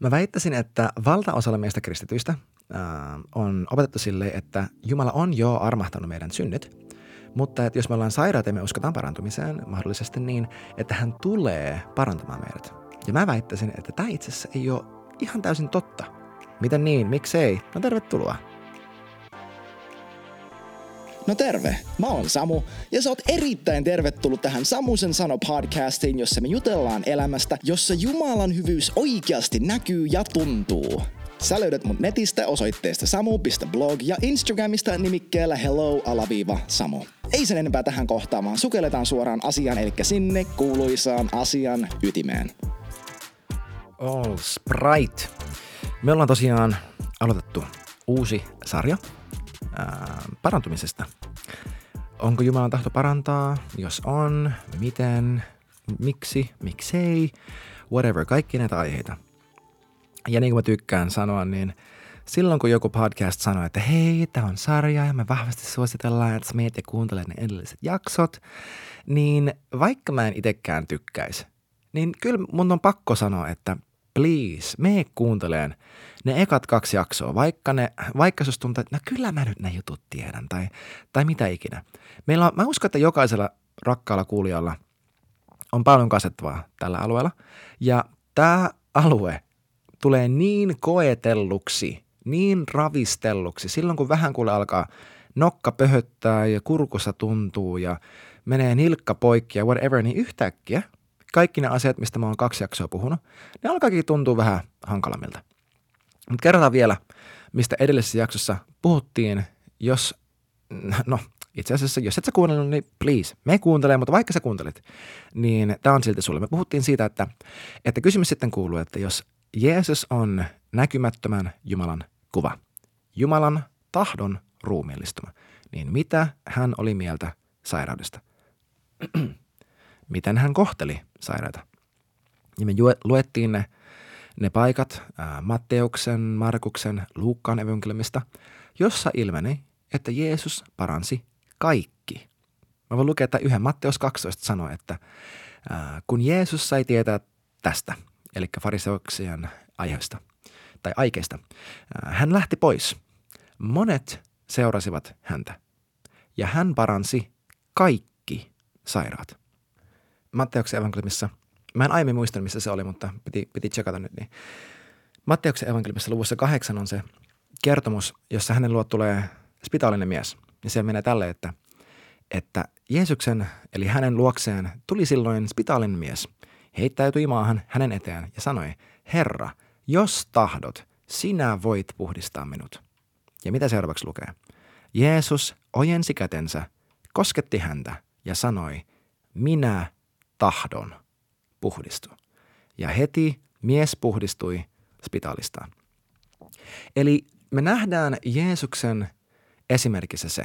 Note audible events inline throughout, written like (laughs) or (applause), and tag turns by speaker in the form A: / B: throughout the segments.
A: Mä väittäisin, että valtaosalla meistä kristityistä äh, on opetettu sille, että Jumala on jo armahtanut meidän synnyt, mutta että jos me ollaan sairaat ja me uskotaan parantumiseen, mahdollisesti niin, että hän tulee parantamaan meidät. Ja mä väittäisin, että tämä itse asiassa ei ole ihan täysin totta. Miten niin? Miksei? No tervetuloa.
B: No terve, mä oon Samu ja sä oot erittäin tervetullut tähän Samusen sano podcastiin, jossa me jutellaan elämästä, jossa Jumalan hyvyys oikeasti näkyy ja tuntuu. Sä löydät mut netistä osoitteesta samu.blog ja Instagramista nimikkeellä hello-samu. Ei sen enempää tähän kohtaamaan, sukelletaan suoraan asiaan, eli sinne kuuluisaan asian ytimeen.
A: All Sprite. Me ollaan tosiaan aloitettu uusi sarja ää, parantumisesta. Onko Jumalan tahto parantaa? Jos on, miten, miksi, miksei, whatever, kaikki näitä aiheita. Ja niin kuin mä tykkään sanoa, niin silloin kun joku podcast sanoo, että hei, tämä on sarja ja me vahvasti suositellaan, että sä ja kuuntelet ne edelliset jaksot, niin vaikka mä en itsekään tykkäisi, niin kyllä mun on pakko sanoa, että please, me kuunteleen ne ekat kaksi jaksoa, vaikka, ne, vaikka susta tuntuu, että no kyllä mä nyt ne jutut tiedän tai, tai mitä ikinä. Meillä on, mä uskon, että jokaisella rakkaalla kuulijalla on paljon kasettavaa tällä alueella. Ja tämä alue tulee niin koetelluksi, niin ravistelluksi, silloin kun vähän kuule alkaa nokka pöhöttää ja kurkussa tuntuu ja menee nilkka poikki ja whatever, niin yhtäkkiä kaikki ne asiat, mistä mä oon kaksi jaksoa puhunut, ne alkaakin tuntua vähän hankalammilta. Mutta kerrotaan vielä, mistä edellisessä jaksossa puhuttiin, jos, no itse asiassa, jos et sä kuunnellut, niin please, me kuuntelee, mutta vaikka sä kuuntelit, niin tämä on silti sulle. Me puhuttiin siitä, että, että kysymys sitten kuuluu, että jos Jeesus on näkymättömän Jumalan kuva, Jumalan tahdon ruumiillistuma, niin mitä hän oli mieltä sairaudesta? Miten hän kohteli sairaita? Ja me luettiin ne ne paikat ää, Matteuksen, Markuksen, Luukkaan evankeliumista, jossa ilmeni, että Jeesus paransi kaikki. Mä voin lukea, että yhden Matteus 12 sanoi, että ää, kun Jeesus sai tietää tästä, eli fariseuksien aiheesta tai aikeista, ää, hän lähti pois. Monet seurasivat häntä ja hän paransi kaikki sairaat. Matteuksen evankeliumissa – Mä en aiemmin muistanut, missä se oli, mutta piti, piti tsekata nyt. Niin. Matteuksen evankeliumissa luvussa kahdeksan on se kertomus, jossa hänen luo tulee spitaalinen mies. Ja se menee tälle, että, että Jeesuksen, eli hänen luokseen, tuli silloin spitaalinen mies. Heittäytyi maahan hänen eteen ja sanoi, Herra, jos tahdot, sinä voit puhdistaa minut. Ja mitä seuraavaksi lukee? Jeesus ojensi kätensä, kosketti häntä ja sanoi, minä tahdon – puhdistui. Ja heti mies puhdistui spitaalistaan. Eli me nähdään Jeesuksen esimerkissä se,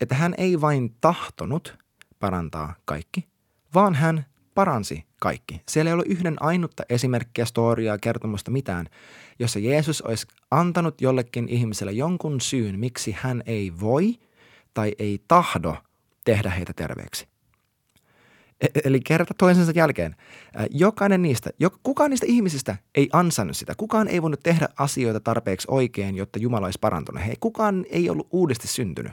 A: että hän ei vain tahtonut parantaa kaikki, vaan hän paransi kaikki. Siellä ei ollut yhden ainutta esimerkkiä, storiaa, kertomusta, mitään, jossa Jeesus olisi antanut jollekin ihmiselle jonkun syyn, miksi hän ei voi tai ei tahdo tehdä heitä terveeksi. E-, eli kerta toisensa jälkeen. Jokainen niistä, kukaan niistä ihmisistä ei ansainnut sitä. Kukaan ei voinut tehdä asioita tarpeeksi oikein, jotta Jumala olisi parantunut. Hei, kukaan ei ollut uudesti syntynyt.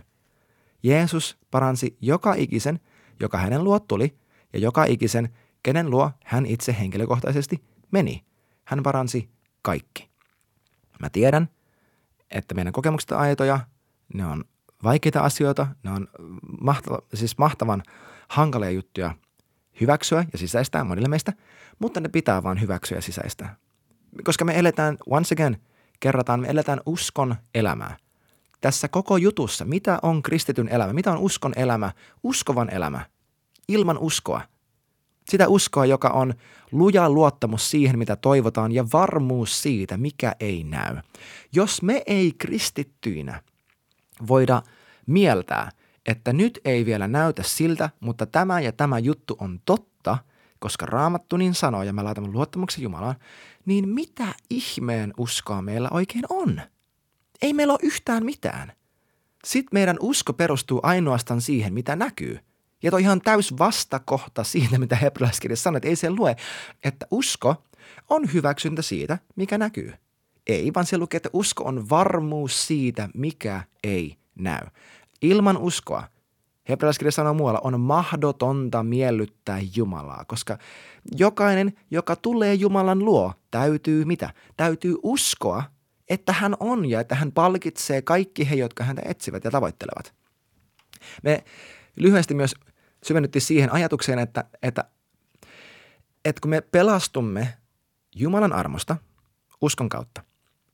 A: Jeesus paransi joka ikisen, joka hänen luo tuli, ja joka ikisen, kenen luo hän itse henkilökohtaisesti meni. Hän paransi kaikki. Mä tiedän, että meidän kokemukset aitoja, ne on vaikeita asioita, ne on mahtava, siis mahtavan hankalia juttuja hyväksyä ja sisäistää monille meistä, mutta ne pitää vaan hyväksyä ja sisäistää. Koska me eletään, once again, kerrataan, me eletään uskon elämää. Tässä koko jutussa, mitä on kristityn elämä, mitä on uskon elämä, uskovan elämä, ilman uskoa. Sitä uskoa, joka on luja luottamus siihen, mitä toivotaan ja varmuus siitä, mikä ei näy. Jos me ei kristittyinä voida mieltää – että nyt ei vielä näytä siltä, mutta tämä ja tämä juttu on totta, koska raamattu niin sanoo ja me laitamme luottamuksen Jumalaan, niin mitä ihmeen uskoa meillä oikein on? Ei meillä ole yhtään mitään. Sitten meidän usko perustuu ainoastaan siihen, mitä näkyy. Ja toi ihan täys vastakohta siitä, mitä hebrealaiskirja sanoo, että ei se lue, että usko on hyväksyntä siitä, mikä näkyy. Ei, vaan se lukee, että usko on varmuus siitä, mikä ei näy. Ilman uskoa, hebrealaiskirja sanoo muualla, on mahdotonta miellyttää Jumalaa, koska jokainen, joka tulee Jumalan luo, täytyy mitä? Täytyy uskoa, että hän on ja että hän palkitsee kaikki he, jotka häntä etsivät ja tavoittelevat. Me lyhyesti myös syvennyttiin siihen ajatukseen, että, että, että kun me pelastumme Jumalan armosta uskon kautta,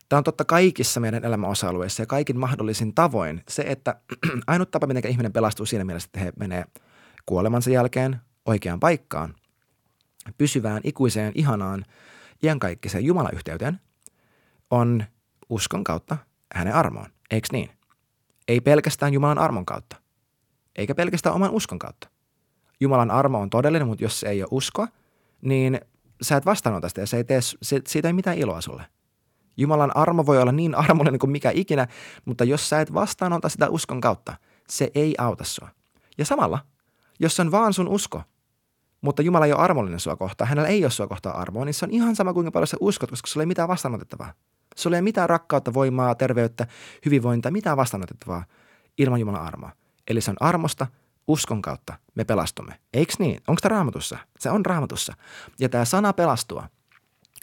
A: Tämä on totta kaikissa meidän elämän osa-alueissa ja kaikin mahdollisin tavoin se, että (clears throat) ainut tapa, miten ihminen pelastuu siinä mielessä, että he menee kuolemansa jälkeen oikeaan paikkaan, pysyvään, ikuiseen, ihanaan, iankaikkiseen Jumalayhteyteen, on uskon kautta hänen armoon. Eikö niin? Ei pelkästään Jumalan armon kautta, eikä pelkästään oman uskon kautta. Jumalan armo on todellinen, mutta jos se ei ole uskoa, niin sä et vastaanota sitä ja se ei tee, se, siitä ei mitään iloa sulle – Jumalan armo voi olla niin armollinen kuin mikä ikinä, mutta jos sä et vastaanota sitä uskon kautta, se ei auta sua. Ja samalla, jos on vaan sun usko, mutta Jumala ei ole armollinen sua kohtaan, hänellä ei ole sua kohtaan armoa, niin se on ihan sama kuinka paljon sä uskot, koska sulla ei mitään vastaanotettavaa. Sulla ei mitään rakkautta, voimaa, terveyttä, hyvinvointia, mitään vastaanotettavaa ilman Jumalan armoa. Eli se on armosta, uskon kautta me pelastumme. Eiks niin? Onko tämä raamatussa? Se on raamatussa. Ja tämä sana pelastua,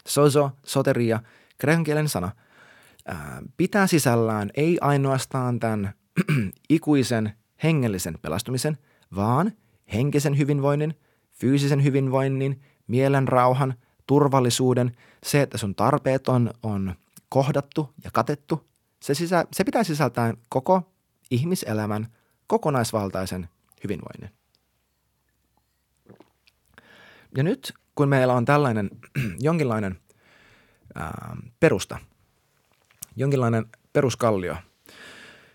A: sozo, soteria, kreikan kielen sana, pitää sisällään ei ainoastaan tämän (clears throat) ikuisen hengellisen pelastumisen, vaan henkisen hyvinvoinnin, fyysisen hyvinvoinnin, mielen rauhan, turvallisuuden, se, että sun tarpeet on, on kohdattu ja katettu, se, sisä, se pitää sisältää koko ihmiselämän kokonaisvaltaisen hyvinvoinnin. Ja nyt kun meillä on tällainen (clears throat) jonkinlainen ää, perusta, jonkinlainen peruskallio,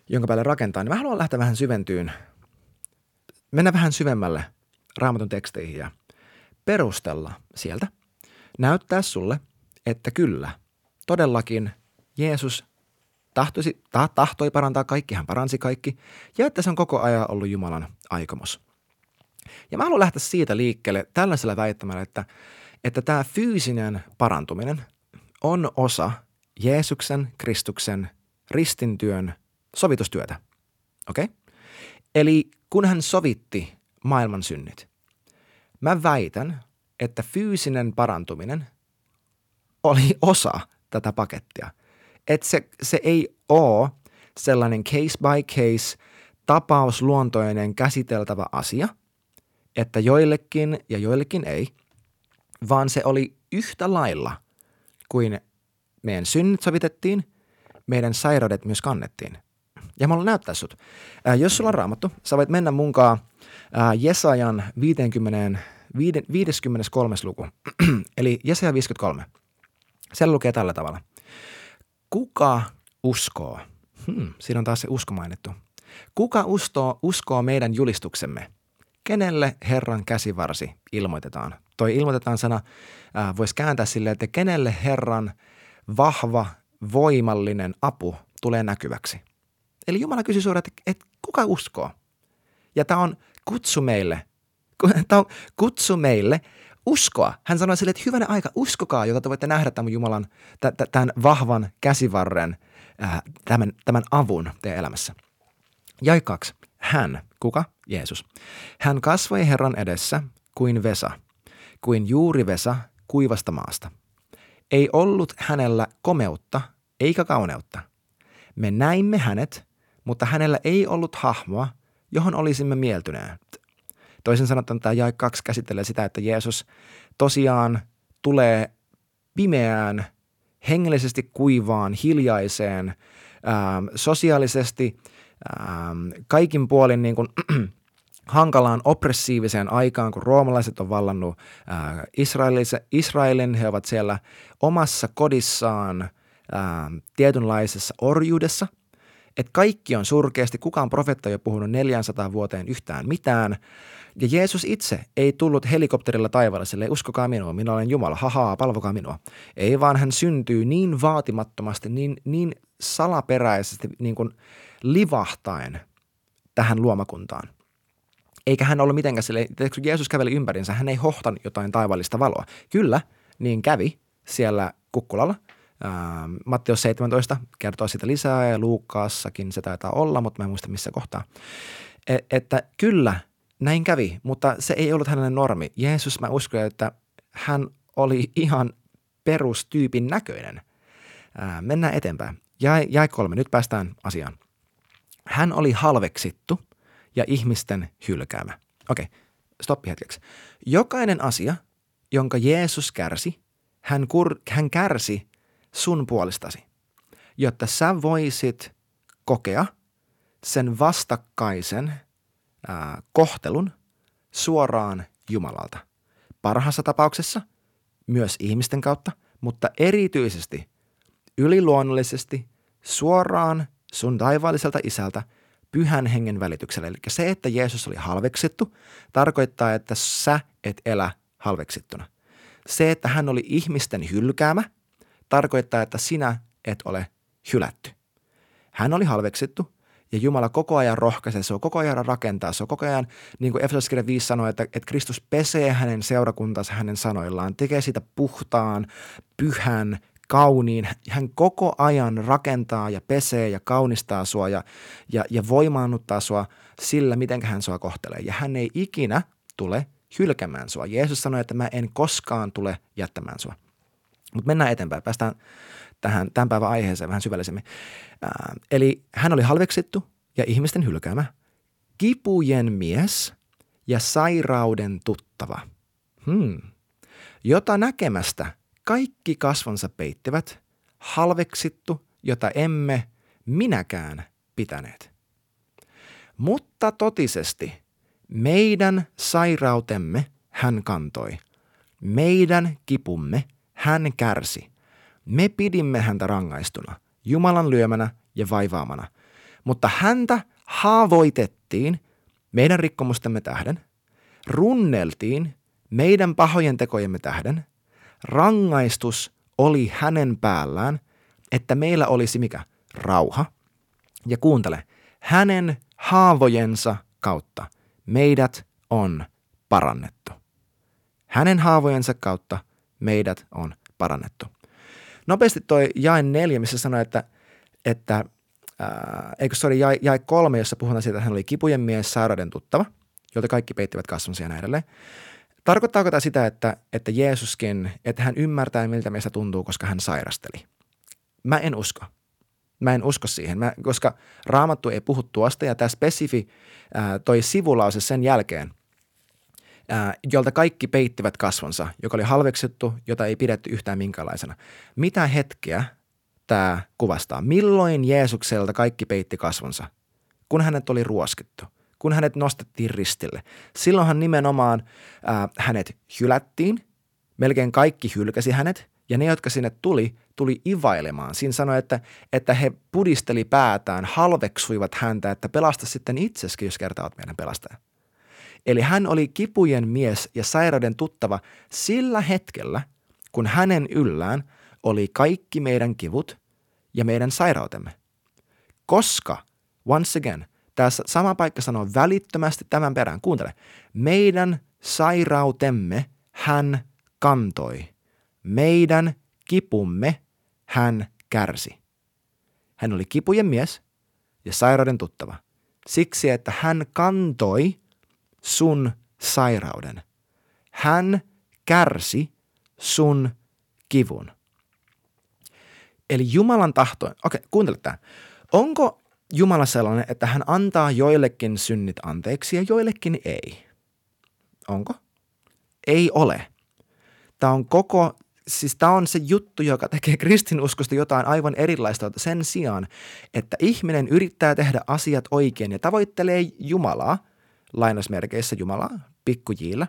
A: jonka päälle rakentaa, niin mä haluan lähteä vähän syventyyn, mennä vähän syvemmälle raamatun teksteihin ja perustella sieltä, näyttää sulle, että kyllä, todellakin Jeesus tahtoisi, ta, tahtoi parantaa kaikki, hän paransi kaikki, ja että se on koko ajan ollut Jumalan aikomus. Ja mä haluan lähteä siitä liikkeelle tällaisella väittämällä, että, että tämä fyysinen parantuminen, on osa Jeesuksen, Kristuksen, ristintyön sovitustyötä. Okei? Okay? Eli kun hän sovitti maailman synnit, mä väitän, että fyysinen parantuminen oli osa tätä pakettia. Että se, se ei ole sellainen case by case, tapausluontoinen käsiteltävä asia, että joillekin ja joillekin ei, vaan se oli yhtä lailla – kuin meidän synnit sovitettiin, meidän sairaudet myös kannettiin. Ja mä haluan näyttää sut. Ää, jos sulla on raamattu, sä voit mennä munkaan ää, Jesajan 50, 53. luku, (clears throat) eli Jesaja 53. Siellä lukee tällä tavalla. Kuka uskoo? Hmm, siinä on taas se usko mainittu. Kuka uskoo, uskoo meidän julistuksemme? Kenelle Herran käsivarsi ilmoitetaan? Toi ilmoitetaan sana äh, voisi kääntää silleen, että kenelle Herran vahva, voimallinen apu tulee näkyväksi. Eli Jumala kysyi suoraan, että, että kuka uskoo? Ja tämä on kutsu meille, (laughs) tämä on kutsu meille uskoa. Hän sanoi sille, että hyvänä aika, uskokaa, jota te voitte nähdä tämän Jumalan, tämän vahvan käsivarren, äh, tämän, tämän avun teidän elämässä. Jäi kaksi. Hän, kuka? Jeesus. Hän kasvoi Herran edessä kuin Vesa, kuin juuri Vesa kuivasta maasta. Ei ollut hänellä komeutta eikä kauneutta. Me näimme hänet, mutta hänellä ei ollut hahmoa, johon olisimme mieltyneet. Toisin sanottuna tämä jae 2 käsittelee sitä, että Jeesus tosiaan tulee pimeään, hengellisesti kuivaan, hiljaiseen, ää, sosiaalisesti ää, kaikin puolin niin kuin, (clears throat) hankalaan oppressiiviseen aikaan, kun roomalaiset on vallannut ää, Israelin. He ovat siellä omassa kodissaan ää, tietynlaisessa orjuudessa. Että kaikki on surkeasti, kukaan profetta ei ole puhunut 400 vuoteen yhtään mitään. Ja Jeesus itse ei tullut helikopterilla taivaalle sille, uskokaa minua, minä olen Jumala, hahaa, palvokaa minua. Ei vaan hän syntyy niin vaatimattomasti, niin, niin salaperäisesti, niin kuin livahtaen tähän luomakuntaan – eikä hän ollut mitenkään sille, kun Jeesus käveli ympärinsä, hän ei hohtanut jotain taivaallista valoa. Kyllä, niin kävi siellä kukkulalla. Matteus 17 kertoo sitä lisää ja Luukkaassakin se taitaa olla, mutta mä en muista missä kohtaa. E- että kyllä, näin kävi, mutta se ei ollut hänelle normi. Jeesus, mä uskon, että hän oli ihan perustyypin näköinen. Ää, mennään eteenpäin. Jäi, jäi kolme, nyt päästään asiaan. Hän oli halveksittu ja ihmisten hylkäämä. Okei, stoppi hetkeksi. Jokainen asia, jonka Jeesus kärsi, hän, kur, hän kärsi sun puolestasi, jotta sä voisit kokea sen vastakkaisen ää, kohtelun suoraan Jumalalta. Parhaassa tapauksessa myös ihmisten kautta, mutta erityisesti yliluonnollisesti suoraan sun taivaalliselta isältä pyhän hengen välityksellä. Eli se, että Jeesus oli halveksittu, tarkoittaa, että sä et elä halveksittuna. Se, että hän oli ihmisten hylkäämä, tarkoittaa, että sinä et ole hylätty. Hän oli halveksittu ja Jumala koko ajan rohkaisee, se on koko ajan rakentaa, se on koko ajan, niin kuin Efesoskirja 5 sanoi, että, että Kristus pesee hänen seurakuntansa hänen sanoillaan, tekee siitä puhtaan, pyhän, kauniin. Hän koko ajan rakentaa ja pesee ja kaunistaa sua ja, ja, ja voimaannuttaa sua sillä, miten hän sua kohtelee. Ja hän ei ikinä tule hylkämään sua. Jeesus sanoi, että mä en koskaan tule jättämään sua. Mutta mennään eteenpäin. Päästään tähän tämän päivän aiheeseen vähän syvällisemmin. Ää, eli hän oli halveksittu ja ihmisten hylkäämä, kipujen mies ja sairauden tuttava, hmm. jota näkemästä kaikki kasvonsa peittivät, halveksittu, jota emme minäkään pitäneet. Mutta totisesti meidän sairautemme hän kantoi, meidän kipumme hän kärsi. Me pidimme häntä rangaistuna, Jumalan lyömänä ja vaivaamana, mutta häntä haavoitettiin meidän rikkomustemme tähden, runneltiin meidän pahojen tekojemme tähden, rangaistus oli hänen päällään, että meillä olisi mikä? Rauha. Ja kuuntele, hänen haavojensa kautta meidät on parannettu. Hänen haavojensa kautta meidät on parannettu. Nopeasti toi jae neljä, missä sanoi, että, että ää, eikö se oli jae, jae kolme, jossa puhutaan siitä, että hän oli kipujen mies, sairauden tuttava, jolta kaikki peittivät kasvonsa ja näin edelleen. Tarkoittaako tämä sitä, että, että Jeesuskin, että hän ymmärtää, miltä meistä tuntuu, koska hän sairasteli? Mä en usko. Mä en usko siihen, mä, koska raamattu ei puhu tuosta ja tämä spesifi ää, toi sivulause sen jälkeen, ää, jolta kaikki peittivät kasvonsa, joka oli halveksittu, jota ei pidetty yhtään minkälaisena. Mitä hetkeä tämä kuvastaa? Milloin Jeesukselta kaikki peitti kasvonsa? Kun hänet oli ruoskittu – kun hänet nostettiin ristille. Silloinhan nimenomaan ää, hänet hylättiin, melkein kaikki hylkäsi hänet, ja ne, jotka sinne tuli, tuli ivailemaan. Siinä sanoi, että, että he pudisteli päätään, halveksuivat häntä, että pelasta sitten itseskin, jos kertovat meidän pelastaja. Eli hän oli kipujen mies ja sairauden tuttava sillä hetkellä, kun hänen yllään oli kaikki meidän kivut ja meidän sairautemme. Koska, once again, tässä sama paikka sanoo välittömästi tämän perään. Kuuntele. Meidän sairautemme hän kantoi. Meidän kipumme hän kärsi. Hän oli kipujen mies ja sairauden tuttava. Siksi, että hän kantoi sun sairauden. Hän kärsi sun kivun. Eli Jumalan tahto, okei, kuuntele tämä. Onko Jumala sellainen, että hän antaa joillekin synnit anteeksi ja joillekin ei. Onko? Ei ole. Tämä on koko, siis tämä on se juttu, joka tekee kristinuskosta jotain aivan erilaista sen sijaan, että ihminen yrittää tehdä asiat oikein ja tavoittelee Jumalaa, lainausmerkeissä Jumalaa, pikkujillä,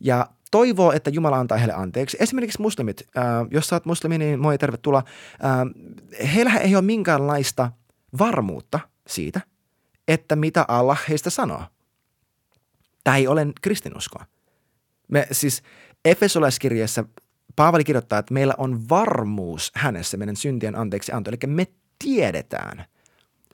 A: ja toivoo, että Jumala antaa heille anteeksi. Esimerkiksi muslimit, äh, jos sä oot muslimi, niin moi tervetuloa. Äh, heillä ei ole minkäänlaista – varmuutta siitä, että mitä Allah heistä sanoo. Tämä ei ole kristinuskoa. Me siis Efesolaiskirjeessä Paavali kirjoittaa, että meillä on varmuus hänessä meidän syntien anteeksi anto. Eli me tiedetään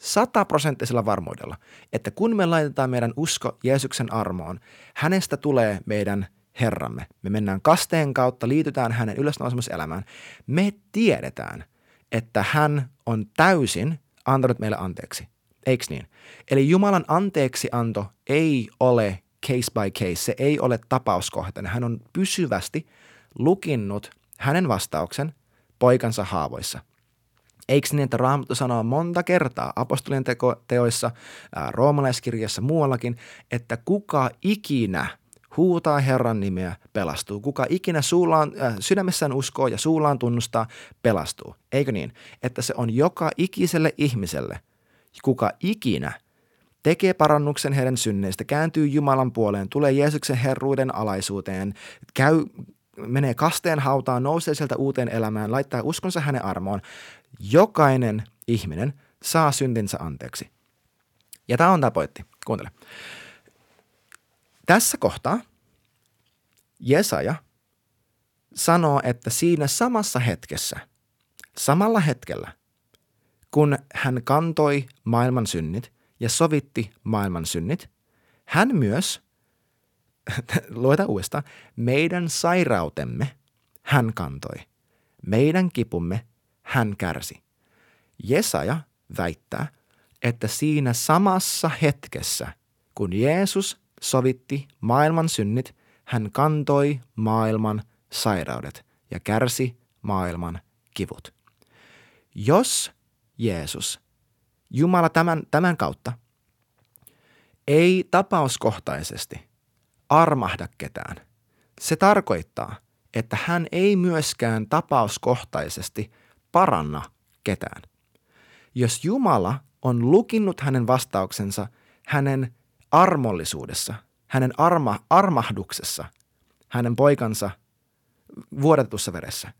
A: sataprosenttisella varmuudella, että kun me laitetaan meidän usko Jeesuksen armoon, hänestä tulee meidän Herramme. Me mennään kasteen kautta, liitytään hänen ylösnousemuselämään. Me tiedetään, että hän on täysin antanut meille anteeksi. Eikö niin? Eli Jumalan anteeksianto ei ole case by case, se ei ole tapauskohtainen. Hän on pysyvästi lukinnut hänen vastauksen poikansa haavoissa. Eikö niin, että Raamattu sanoo monta kertaa apostolien teko, teoissa, roomalaiskirjassa muuallakin, että kuka ikinä huutaa Herran nimeä, pelastuu. Kuka ikinä suullaan, äh, sydämessään uskoo ja suullaan tunnustaa, pelastuu. Eikö niin? Että se on joka ikiselle ihmiselle, kuka ikinä tekee parannuksen heidän synneistä, kääntyy Jumalan puoleen, tulee Jeesuksen herruuden alaisuuteen, käy, menee kasteen hautaan, nousee sieltä uuteen elämään, laittaa uskonsa hänen armoon. Jokainen ihminen saa syntinsä anteeksi. Ja tämä on tämä pointti. Kuuntele. Tässä kohtaa Jesaja sanoo, että siinä samassa hetkessä, samalla hetkellä, kun hän kantoi maailman synnit ja sovitti maailman synnit, hän myös, (laughs) lueta uudestaan, meidän sairautemme hän kantoi, meidän kipumme hän kärsi. Jesaja väittää, että siinä samassa hetkessä, kun Jeesus sovitti maailman synnit, hän kantoi maailman sairaudet ja kärsi maailman kivut. Jos Jeesus, Jumala tämän, tämän kautta, ei tapauskohtaisesti armahda ketään, se tarkoittaa, että hän ei myöskään tapauskohtaisesti paranna ketään. Jos Jumala on lukinnut hänen vastauksensa hänen armollisuudessa, hänen arma, armahduksessa, hänen poikansa vuodetussa veressä,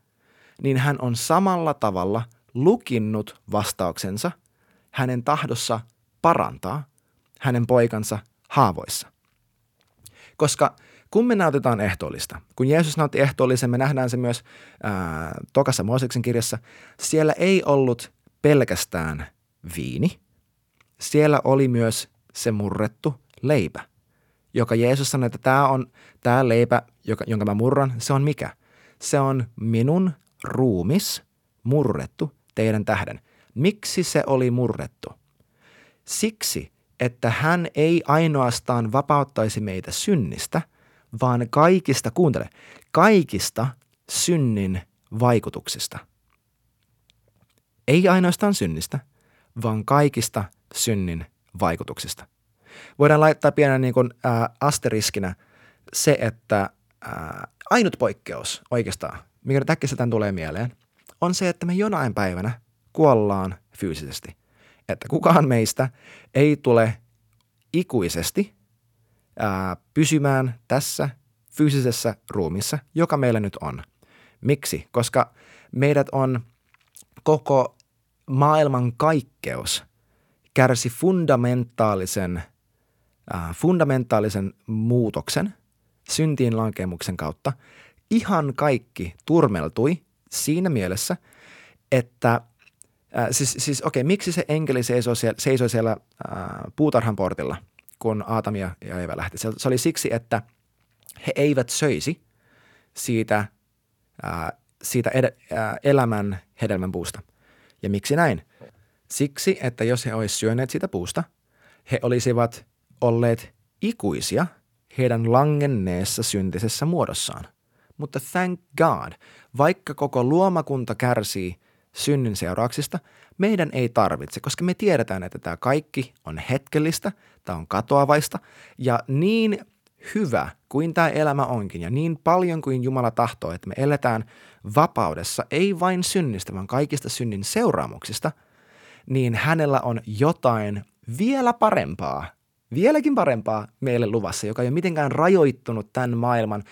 A: niin hän on samalla tavalla lukinnut vastauksensa hänen tahdossa parantaa hänen poikansa haavoissa. Koska kun me nautitaan ehtoollista, kun Jeesus nautti ehtoollisen, me nähdään se myös ää, Tokassa Mooseksen kirjassa, siellä ei ollut pelkästään viini, siellä oli myös se murrettu leipä, joka Jeesus sanoi, että tämä on tämä leipä, joka, jonka mä murran, se on mikä? Se on minun ruumis murrettu teidän tähden. Miksi se oli murrettu? Siksi, että hän ei ainoastaan vapauttaisi meitä synnistä, vaan kaikista, kuuntele, kaikista synnin vaikutuksista. Ei ainoastaan synnistä, vaan kaikista synnin vaikutuksista. Voidaan laittaa pienen niin kuin, ää, asteriskinä se, että ää, ainut poikkeus oikeastaan, mikä nyt äkkiseltään tulee mieleen, on se, että me jonain päivänä kuollaan fyysisesti. Että kukaan meistä ei tule ikuisesti ää, pysymään tässä fyysisessä ruumissa, joka meillä nyt on. Miksi? Koska meidät on koko maailman kaikkeus kärsi fundamentaalisen, äh, fundamentaalisen muutoksen syntiin lankemuksen kautta. Ihan kaikki turmeltui siinä mielessä, että äh, siis, siis okei, okay, miksi se enkeli seisoi siellä, seisoi siellä äh, puutarhan portilla, kun Aatamia ja Eeva lähti? Se, se oli siksi, että he eivät söisi siitä, äh, siitä ed- äh, elämän hedelmän puusta. Ja miksi näin? Siksi, että jos he olisivat syöneet sitä puusta, he olisivat olleet ikuisia heidän langenneessa syntisessä muodossaan. Mutta thank God, vaikka koko luomakunta kärsii synnin seurauksista, meidän ei tarvitse, koska me tiedetään, että tämä kaikki on hetkellistä, tämä on katoavaista ja niin hyvä kuin tämä elämä onkin ja niin paljon kuin Jumala tahtoo, että me eletään vapaudessa, ei vain synnistä, vaan kaikista synnin seuraamuksista – niin hänellä on jotain vielä parempaa, vieläkin parempaa meille luvassa, joka ei ole mitenkään rajoittunut tämän maailman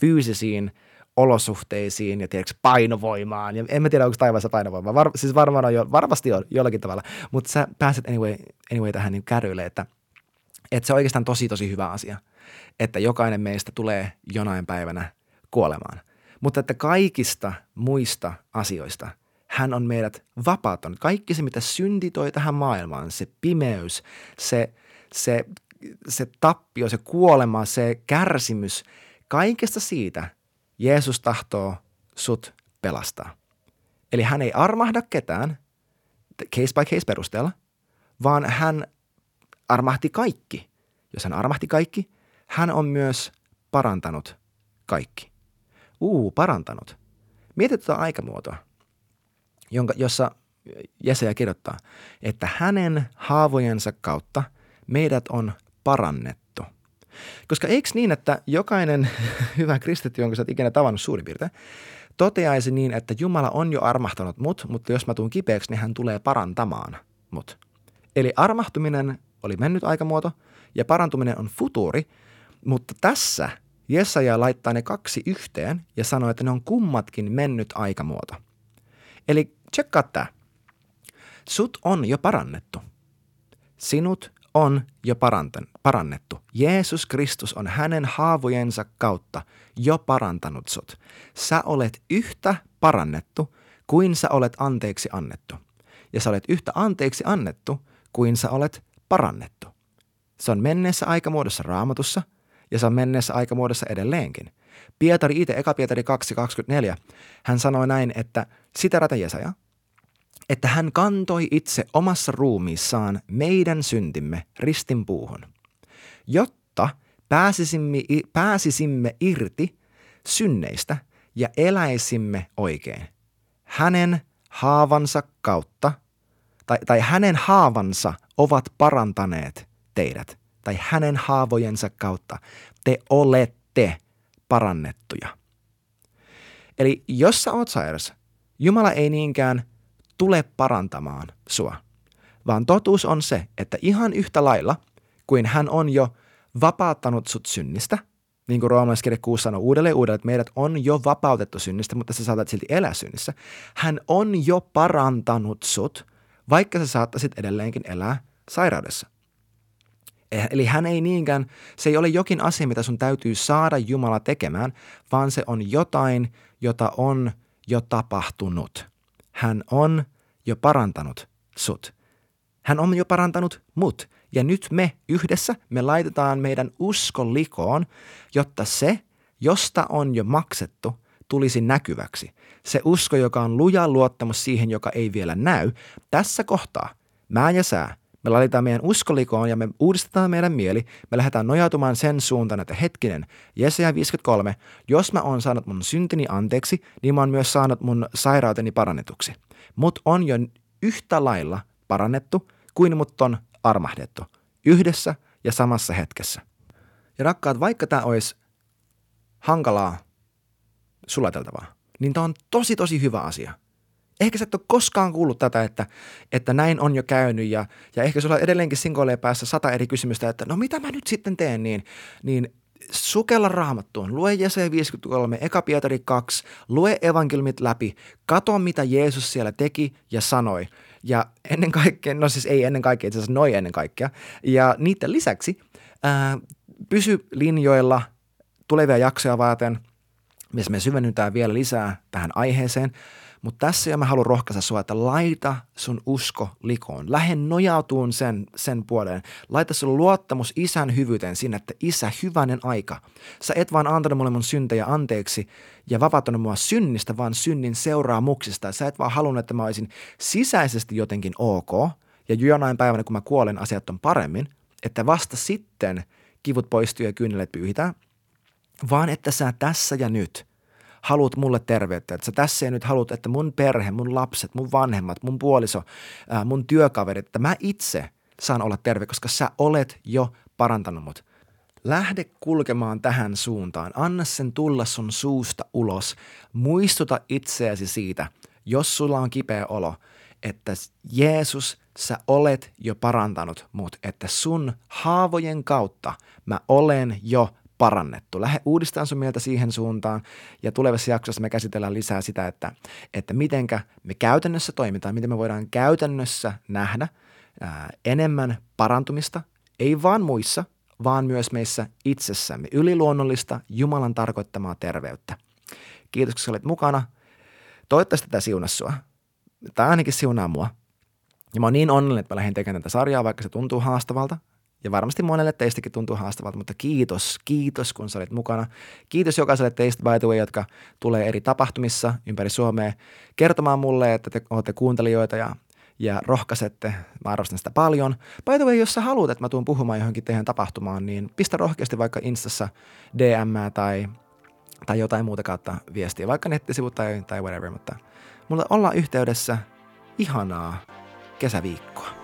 A: fyysisiin olosuhteisiin ja tiedätkö, painovoimaan. Ja en mä tiedä, onko taivaassa painovoimaa. Var, siis varmaan on jo, varmasti on jollakin tavalla. Mutta sä pääset anyway, anyway tähän niin kärryille, että, että se on oikeastaan tosi tosi hyvä asia. Että jokainen meistä tulee jonain päivänä kuolemaan. Mutta että kaikista muista asioista – hän on meidät vapauttanut. Kaikki se, mitä synti toi tähän maailmaan, se pimeys, se, se, se tappio, se kuolema, se kärsimys, kaikesta siitä Jeesus tahtoo sut pelastaa. Eli hän ei armahda ketään case by case perusteella, vaan hän armahti kaikki. Jos hän armahti kaikki, hän on myös parantanut kaikki. Uu, parantanut. Mieti tuota aikamuotoa, jonka, jossa Jesaja kirjoittaa, että hänen haavojensa kautta meidät on parannettu. Koska eikö niin, että jokainen (laughs) hyvä kristitty, jonka sä oot ikinä tavannut suurin piirtein, toteaisi niin, että Jumala on jo armahtanut mut, mutta jos mä tuun kipeäksi, niin hän tulee parantamaan mut. Eli armahtuminen oli mennyt aikamuoto ja parantuminen on futuuri, mutta tässä Jesaja laittaa ne kaksi yhteen ja sanoo, että ne on kummatkin mennyt aikamuoto. Eli tsekkaa tämä. Sut on jo parannettu. Sinut on jo parannettu. Jeesus Kristus on hänen haavojensa kautta jo parantanut sut. Sä olet yhtä parannettu kuin sä olet anteeksi annettu. Ja sä olet yhtä anteeksi annettu kuin sä olet parannettu. Se on menneessä aikamuodossa raamatussa ja se on menneessä aikamuodossa edelleenkin. Pietari itse, eka Pietari 2.24, hän sanoi näin, että sitä rata Jesaja – että hän kantoi itse omassa ruumiissaan meidän syntimme ristin puuhun, jotta pääsisimme, pääsisimme irti synneistä ja eläisimme oikein. Hänen haavansa kautta, tai, tai hänen haavansa ovat parantaneet teidät, tai hänen haavojensa kautta te olette parannettuja. Eli jos sä oot sairas, Jumala ei niinkään – tule parantamaan sua, vaan totuus on se, että ihan yhtä lailla kuin hän on jo vapauttanut sut synnistä, niin kuin roomalaiskirja 6 sanoo uudelleen uudelleen, että meidät on jo vapautettu synnistä, mutta sä saatat silti elää synnissä. Hän on jo parantanut sut, vaikka sä saattaisit edelleenkin elää sairaudessa. Eh, eli hän ei niinkään, se ei ole jokin asia, mitä sun täytyy saada Jumala tekemään, vaan se on jotain, jota on jo tapahtunut. Hän on jo parantanut sut. Hän on jo parantanut mut. Ja nyt me yhdessä, me laitetaan meidän usko likoon, jotta se, josta on jo maksettu, tulisi näkyväksi. Se usko, joka on luja luottamus siihen, joka ei vielä näy. Tässä kohtaa, mä ja sä, me laitetaan meidän uskolikoon ja me uudistetaan meidän mieli. Me lähdetään nojautumaan sen suuntaan, että hetkinen, Jesaja 53, jos mä oon saanut mun syntini anteeksi, niin mä oon myös saanut mun sairauteni parannetuksi. Mut on jo yhtä lailla parannettu kuin mut on armahdettu. Yhdessä ja samassa hetkessä. Ja rakkaat, vaikka tämä olisi hankalaa sulateltavaa, niin tämä on tosi tosi hyvä asia – Ehkä sä et ole koskaan kuullut tätä, että, että näin on jo käynyt ja, ja ehkä sulla edelleenkin sinkoilee päässä sata eri kysymystä, että no mitä mä nyt sitten teen, niin, niin sukella raamattuun, lue Jesaja 53, Eka Pietari 2, lue evankeliumit läpi, kato mitä Jeesus siellä teki ja sanoi. Ja ennen kaikkea, no siis ei ennen kaikkea, itse asiassa noin ennen kaikkea. Ja niiden lisäksi ää, pysy linjoilla tulevia jaksoja varten, missä me syvennytään vielä lisää tähän aiheeseen – mutta tässä jo mä haluan rohkaista sua, että laita sun usko likoon. Lähde nojautuun sen, sen puoleen. Laita sun luottamus isän hyvyyteen sinne, että isä, hyvänen aika. Sä et vaan antanut mulle mun syntejä anteeksi ja vapauttanut mua synnistä, vaan synnin seuraamuksista. Sä et vaan halunnut, että mä olisin sisäisesti jotenkin ok. Ja jonain päivänä, kun mä kuolen, asiat on paremmin. Että vasta sitten kivut poistuu ja kyynelet pyyhitään. Vaan että sä tässä ja nyt – haluat mulle terveyttä. Että sä tässä ja nyt haluat, että mun perhe, mun lapset, mun vanhemmat, mun puoliso, mun työkaverit, että mä itse saan olla terve, koska sä olet jo parantanut mut. Lähde kulkemaan tähän suuntaan. Anna sen tulla sun suusta ulos. Muistuta itseäsi siitä, jos sulla on kipeä olo, että Jeesus, sä olet jo parantanut mut, että sun haavojen kautta mä olen jo parannettu. Lähde uudistamaan sun mieltä siihen suuntaan ja tulevassa jaksossa me käsitellään lisää sitä, että, että mitenkä me käytännössä toimitaan, miten me voidaan käytännössä nähdä ää, enemmän parantumista, ei vaan muissa, vaan myös meissä itsessämme, yliluonnollista Jumalan tarkoittamaa terveyttä. Kiitos, kun olet mukana. Toivottavasti tätä siunasi sua. Tämä ainakin siunaa mua. Ja mä oon niin onnellinen, että mä lähdin tekemään tätä sarjaa, vaikka se tuntuu haastavalta. Ja varmasti monelle teistäkin tuntuu haastavalta, mutta kiitos, kiitos kun sä olit mukana. Kiitos jokaiselle teistä, by the way, jotka tulee eri tapahtumissa ympäri Suomea kertomaan mulle, että te olette kuuntelijoita ja, ja rohkaisette. Mä arvostan sitä paljon. By the way, jos sä haluat, että mä tuun puhumaan johonkin teidän tapahtumaan, niin pistä rohkeasti vaikka Instassa DM tai, tai jotain muuta kautta viestiä, vaikka nettisivut tai, tai whatever, mutta mulla ollaan yhteydessä ihanaa kesäviikkoa.